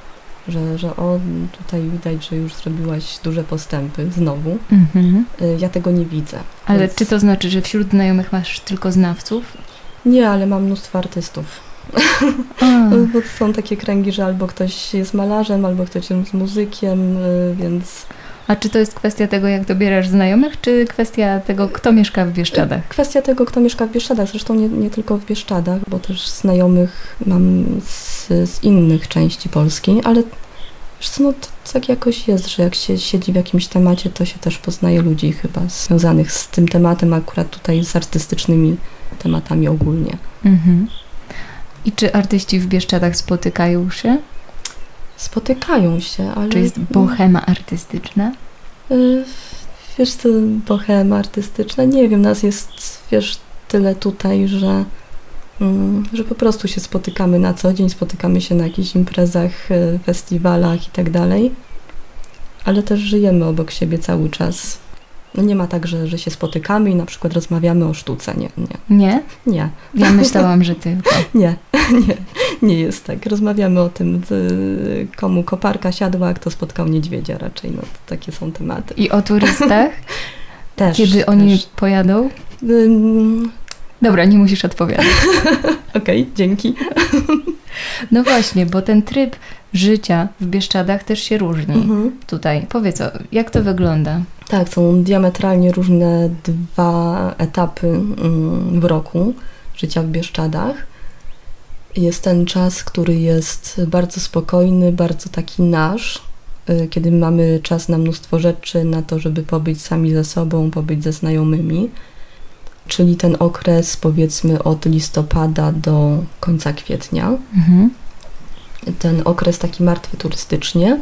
Że, że o, tutaj widać, że już zrobiłaś duże postępy znowu. Mhm. Y, Ja tego nie widzę. Ale Więc- czy to znaczy, że wśród znajomych masz tylko znawców? Nie, ale mam mnóstwo artystów. A, <laughs> Bo są takie kręgi, że albo ktoś jest malarzem, albo ktoś jest muzykiem, y, więc a czy to jest kwestia tego, jak dobierasz znajomych, czy kwestia tego, kto mieszka w Bieszczadach? Kwestia tego, kto mieszka w Bieszczadach, zresztą nie, nie tylko w Bieszczadach, bo też znajomych mam z, z innych części Polski, ale no to tak jakoś jest, że jak się siedzi w jakimś temacie, to się też poznaje ludzi chyba związanych z tym tematem, akurat tutaj z artystycznymi tematami ogólnie. Mhm. I czy artyści w Bieszczadach spotykają się? Spotykają się, ale... Czy jest bohema artystyczna? Y, Wiesz co, bohema artystyczna, nie wiem, nas jest, wiesz, tyle tutaj, że, mm, że po prostu się spotykamy na co dzień, spotykamy się na jakichś imprezach, y, festiwalach i tak dalej, ale też żyjemy obok siebie cały czas. No nie ma tak, że, że się spotykamy i na przykład rozmawiamy o sztuce, nie, nie, Nie? nie, Ja myślałam, że tylko. <laughs> nie, <laughs> nie, nie jest tak. Rozmawiamy o tym, komu koparka siadła, kto spotkał niedźwiedzia raczej, no to takie są tematy. I o turystach? <laughs> Też, Kiedy oni też. pojadą? Dobra, nie musisz odpowiadać. <laughs> Okej, dzięki. No właśnie, bo ten tryb życia w Bieszczadach też się różni. Mhm. Tutaj, powiedz, jak to wygląda? Tak, są diametralnie różne dwa etapy mm, w roku życia w Bieszczadach. Jest ten czas, który jest bardzo spokojny, bardzo taki nasz, y, kiedy mamy czas na mnóstwo rzeczy, na to, żeby pobyć sami ze sobą, pobyć ze znajomymi. Czyli ten okres powiedzmy od listopada do końca kwietnia. Mhm. Ten okres taki martwy turystycznie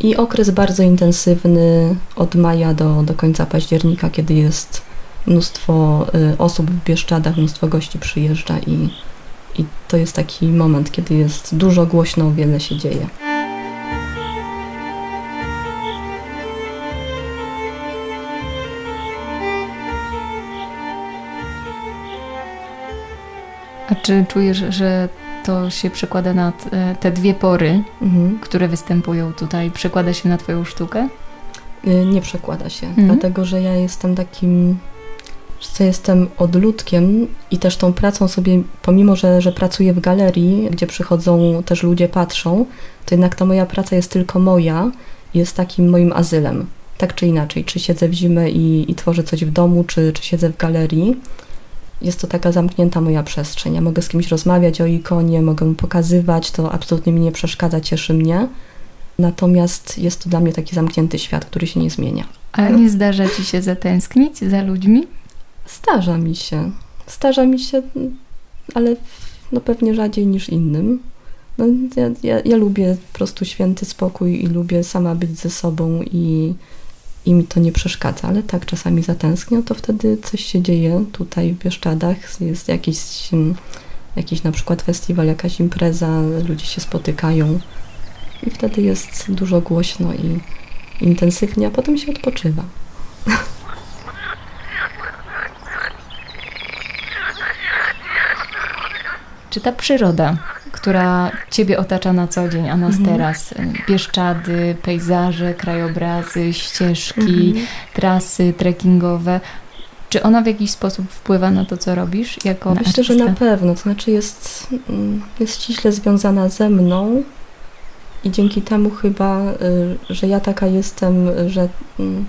i okres bardzo intensywny od maja do, do końca października, kiedy jest mnóstwo y, osób w Bieszczadach, mnóstwo gości przyjeżdża i, i to jest taki moment, kiedy jest dużo głośno, wiele się dzieje. A czy czujesz, że to się przekłada na t- te dwie pory, Mhm. które występują tutaj, przekłada się na Twoją sztukę? Y, Nie przekłada się, Mhm. dlatego że ja jestem takim, co jestem odludkiem i też tą pracą sobie, pomimo że, że pracuję w galerii, gdzie przychodzą też ludzie, patrzą, to jednak ta moja praca jest tylko moja jest takim moim azylem. Tak czy inaczej, czy siedzę w zimę i, i tworzę coś w domu, czy, czy siedzę w galerii, jest to taka zamknięta moja przestrzeń. Ja mogę z kimś rozmawiać o ikonie, mogę mu pokazywać, to absolutnie mi nie przeszkadza, cieszy mnie. Natomiast jest to dla mnie taki zamknięty świat, który się nie zmienia. Ale nie zdarza Ci się zatęsknić za ludźmi? Zdarza mi się. Zdarza mi się, ale no pewnie rzadziej niż innym. No, ja, ja, ja lubię po prostu święty spokój i lubię sama być ze sobą i, i mi to nie przeszkadza, ale tak czasami zatęsknię, to wtedy coś się dzieje tutaj w Bieszczadach, jest jakiś, mm, jakiś na przykład festiwal, jakaś impreza, ludzie się spotykają i wtedy jest dużo głośno i intensywnie, a potem się odpoczywa. Czy ta przyroda, która Ciebie otacza na co dzień, a nas Mhm. teraz, y, Bieszczady, pejzaże, krajobrazy, ścieżki, Mhm. trasy trekkingowe, czy ona w jakiś sposób wpływa na to, co robisz jako Myślę, że na pewno. To znaczy jest, mm, jest ściśle związana ze mną i dzięki temu chyba, y, że ja taka jestem, że mm,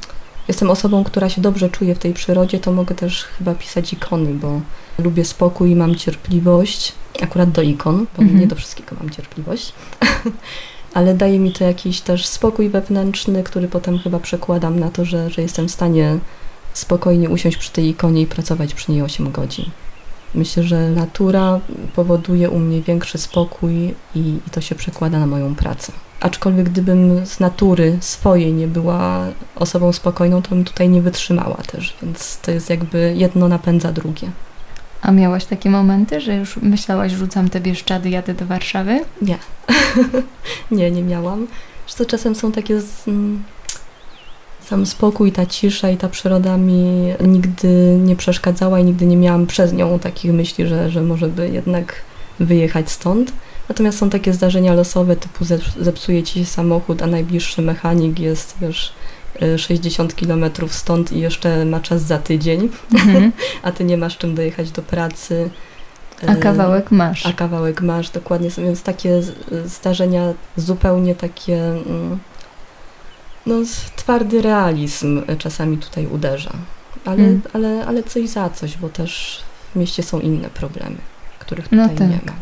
jestem osobą, która się dobrze czuje w tej przyrodzie, to mogę też chyba pisać ikony, bo lubię spokój i mam cierpliwość, akurat do ikon, bo Mhm. nie do wszystkiego mam cierpliwość. <laughs> Ale daje mi to jakiś też spokój wewnętrzny, który potem chyba przekładam na to, że, że jestem w stanie spokojnie usiąść przy tej ikonie i pracować przy niej 8 godzin. Myślę, że natura powoduje u mnie większy spokój i, i to się przekłada na moją pracę. Aczkolwiek gdybym z natury swojej nie była osobą spokojną, to bym tutaj nie wytrzymała też, więc to jest jakby jedno napędza drugie. A miałaś takie momenty, że już myślałaś, rzucam te Bieszczady, jadę do Warszawy? nie, <laughs> nie miałam. Że to czasem są takie z, mm, sam spokój, ta cisza i ta przyroda mi nigdy nie przeszkadzała i nigdy nie miałam przez nią takich myśli, że, że może by jednak wyjechać stąd. Natomiast są takie zdarzenia losowe, typu zep- zepsuje ci się samochód, a najbliższy mechanik jest, wiesz, y, 60 km stąd i jeszcze ma czas za tydzień, Mhm. <laughs> a ty nie masz czym dojechać do pracy. A Y, kawałek masz. a kawałek masz, dokładnie. Więc takie zdarzenia zupełnie takie, mm, no twardy realizm czasami tutaj uderza. Ale, Mm. ale, ale coś za coś, bo też w mieście są inne problemy, których No tutaj nie tak. ma.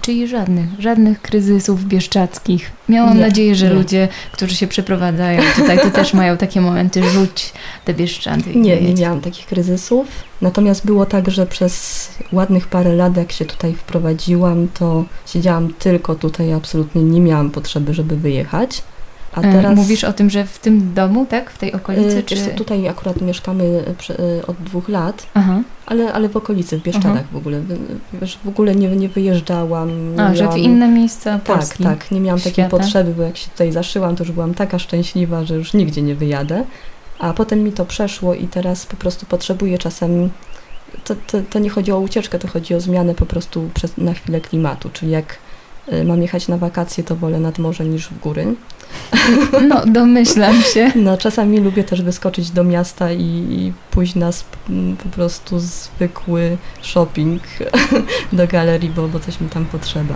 Czyli żadnych, żadnych kryzysów bieszczadzkich. Miałam Nie, nadzieję, że nie. ludzie, którzy się przeprowadzają tutaj, to też mają takie momenty, rzuć te Bieszczady. Nie, nie miałam takich kryzysów. Natomiast było tak, że przez ładnych parę lat, jak się tutaj wprowadziłam, to siedziałam tylko tutaj, absolutnie nie miałam potrzeby, żeby wyjechać. A E, teraz... Mówisz o tym, że w tym domu, tak? W tej okolicy? Y, czy... Tutaj akurat mieszkamy y, od dwóch lat, Aha. Ale, ale w okolicy, w Bieszczadach Aha. w ogóle. Wiesz, w ogóle nie, nie wyjeżdżałam. Nie A, że w miałam- inne miejsca Tak, Polski. tak. Nie miałam takiej świata. potrzeby, bo jak się tutaj zaszyłam, to już byłam taka szczęśliwa, że już nigdzie nie wyjadę. A potem mi to przeszło i teraz po prostu potrzebuję czasem... To, to, to nie chodzi o ucieczkę, to chodzi o zmianę po prostu przez, na chwilę klimatu. Czyli jak mam jechać na wakacje, to wolę nad morze niż w góry. <laughs> No, domyślam się. <laughs> No, czasami lubię też wyskoczyć do miasta i, i pójść na po prostu zwykły shopping <laughs> do galerii, bo, bo coś mi tam potrzeba.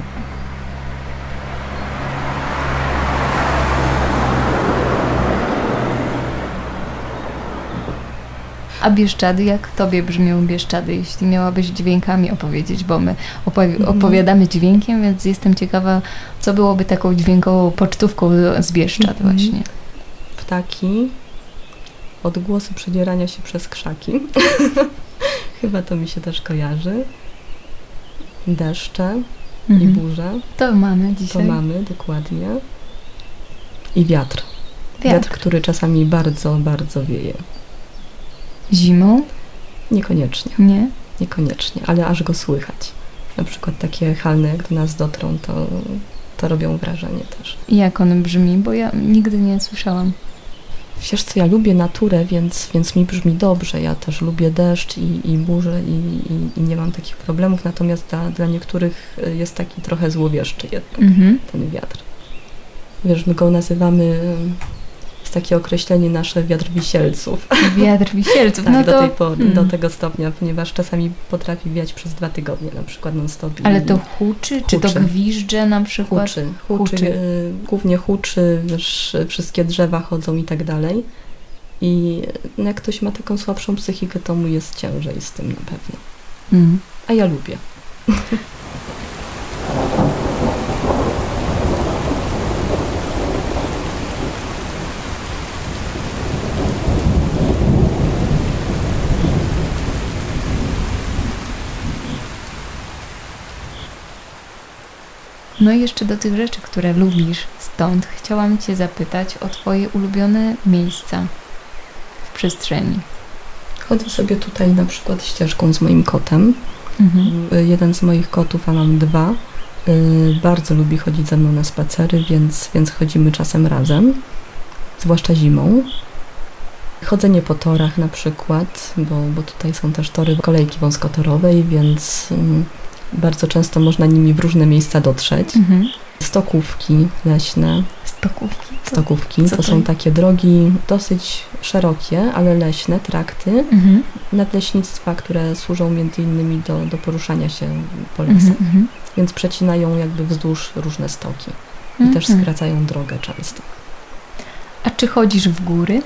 A Bieszczady, jak tobie brzmią Bieszczady, jeśli miałabyś dźwiękami opowiedzieć, bo my opowi- Mhm. opowiadamy dźwiękiem, więc jestem ciekawa, co byłoby taką dźwiękową pocztówką z Bieszczad Mhm. właśnie. Ptaki, odgłosy przedzierania się przez krzaki. <laughs> Chyba to mi się też kojarzy. Deszcze i Mhm. burze. To mamy To dzisiaj. mamy, dokładnie. I wiatr. Wiatr. Wiatr, który czasami bardzo, bardzo wieje. Zimą? Niekoniecznie, Nie? niekoniecznie, ale aż go słychać. Na przykład takie halne, jak do nas dotrą, to, to robią wrażenie też. I jak on brzmi? Bo ja nigdy nie słyszałam. Wiesz co, ja lubię naturę, więc, więc mi brzmi dobrze. Ja też lubię deszcz i, i burzę i, i, i nie mam takich problemów, natomiast dla, dla niektórych y, jest taki trochę złowieszczy jednak Mhm. ten wiatr. Wiesz, my go nazywamy, jest takie określenie nasze wiatr wisielców. Wiatr wisielców. <laughs> Tak, no do, to, tej po, mm. do tego stopnia, ponieważ czasami potrafi wiać przez dwa tygodnie, na przykład non-stop. Ale i- to huczy, czy to Huczy. gwizdże na przykład? Huczy, huczy, Huczy. y, głównie huczy, wiesz, wszystkie drzewa chodzą i tak dalej. I no, jak ktoś ma taką słabszą psychikę, to mu jest ciężej z tym na pewno. Mm. A ja lubię. <laughs> No i jeszcze do tych rzeczy, które lubisz stąd, chciałam Cię zapytać o Twoje ulubione miejsca w przestrzeni. Chodzę sobie tutaj na przykład ścieżką z moim kotem. Mhm. Y, Jeden z moich kotów, a mam dwa, y, bardzo lubi chodzić ze mną na spacery, więc, więc chodzimy czasem razem, zwłaszcza zimą. Chodzenie po torach na przykład, bo, bo tutaj są też tory kolejki wąskotorowej, więc mm, bardzo często można nimi w różne miejsca dotrzeć. Mhm. Stokówki leśne, Stokówki. stokówki co to to są takie drogi dosyć szerokie, ale leśne, trakty Mhm. nadleśnictwa, które służą między innymi do, do poruszania się po lasach, Mhm. Mhm. więc przecinają jakby wzdłuż różne stoki i też Mhm. skracają drogę często. A czy chodzisz w góry?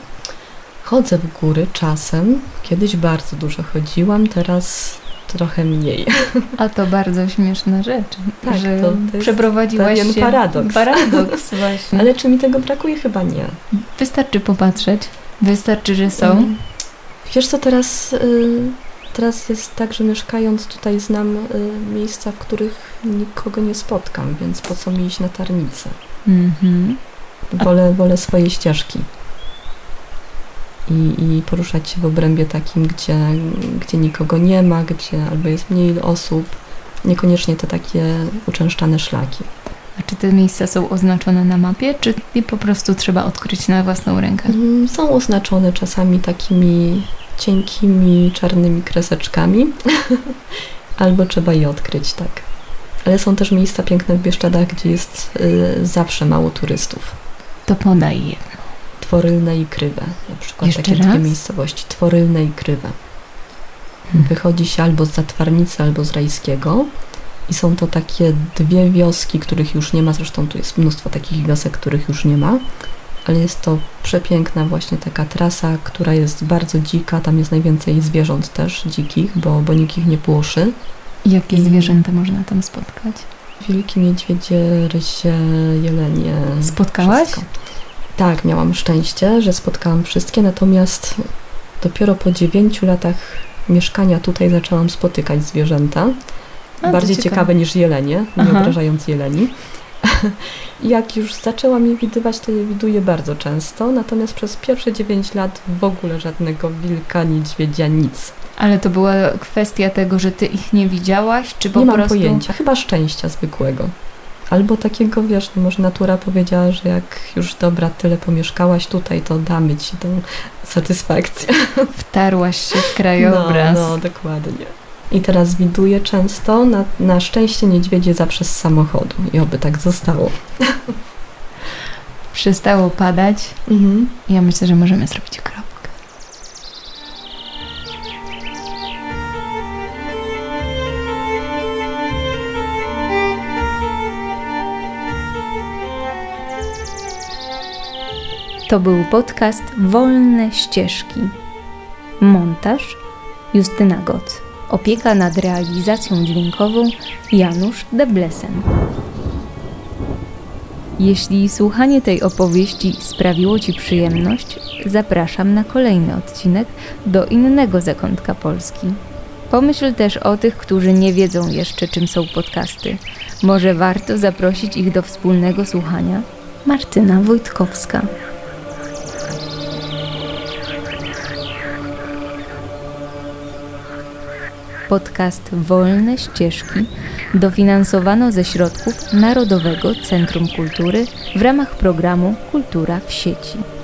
Chodzę w góry czasem, kiedyś bardzo dużo chodziłam, teraz trochę mniej. A to bardzo śmieszna rzecz, Tak, że to- to przeprowadziłaś pewien się... paradoks. Paradoks <laughs> właśnie. Ale czy mi tego brakuje? Chyba nie. Wystarczy popatrzeć, wystarczy, że są. Mm. Wiesz co, teraz, y, teraz jest tak, że mieszkając tutaj znam y, miejsca, w których nikogo nie spotkam, więc po co mi iść na tarnicę? Mhm. Wolę, wolę swoje ścieżki. I, I poruszać się w obrębie takim, gdzie, gdzie nikogo nie ma, gdzie albo jest mniej osób. Niekoniecznie te takie uczęszczane szlaki. A czy te miejsca są oznaczone na mapie, czy je po prostu trzeba odkryć na własną rękę? Mm, Są oznaczone czasami takimi cienkimi, czarnymi kreseczkami, <laughs> albo trzeba je odkryć, tak. Ale są też miejsca piękne w Bieszczadach, gdzie jest y, zawsze mało turystów. To podaj je. Tworylne i Krywe. Na przykład Jeszcze takie raz? dwie miejscowości. Tworylne i Krywe. Hmm. Wychodzi się albo z Zatwarnicy, albo z Rajskiego. I są to takie dwie wioski, których już nie ma. Zresztą tu jest mnóstwo takich wiosek, których już nie ma. Ale jest to przepiękna właśnie taka trasa, która jest bardzo dzika. Tam jest najwięcej zwierząt też dzikich, bo, bo nikt ich nie płoszy. Jakie I- zwierzęta można tam spotkać? Wilki, niedźwiedzie, rysie, jelenie. Spotkałaś? Wszystko. Tak, miałam szczęście, że spotkałam wszystkie, natomiast dopiero po dziewięciu latach mieszkania tutaj zaczęłam spotykać zwierzęta. A, Bardziej ciekawe. ciekawe niż jelenie, nie Aha. obrażając jeleni. <laughs> Jak już zaczęłam je widywać, to je widuję bardzo często, natomiast przez pierwsze 9 lat w ogóle żadnego wilka, niedźwiedzia, nic. Ale to była kwestia tego, że ty ich nie widziałaś, czy po nie mam prostu... pojęcia, chyba szczęścia zwykłego. Albo takiego, wiesz, no może natura powiedziała, że jak już dobra, tyle pomieszkałaś tutaj, to damy ci tę satysfakcję. <laughs> Wtarłaś się w krajobraz. No, no, dokładnie. I teraz widuję często, na, na szczęście niedźwiedzie zawsze z samochodu i oby tak zostało. <laughs> Przestało padać. Mhm. Ja myślę, że możemy zrobić kropkę. To był podcast Wolne Ścieżki. Montaż Justyna Goc. Opieka nad realizacją dźwiękową Janusz Deblesen. Jeśli słuchanie tej opowieści sprawiło Ci przyjemność, zapraszam na kolejny odcinek do innego zakątka Polski. Pomyśl też o tych, którzy nie wiedzą jeszcze, czym są podcasty. Może warto zaprosić ich do wspólnego słuchania? Martyna Wojtkowska. Podcast Wolne Ścieżki dofinansowano ze środków Narodowego Centrum Kultury w ramach programu Kultura w sieci.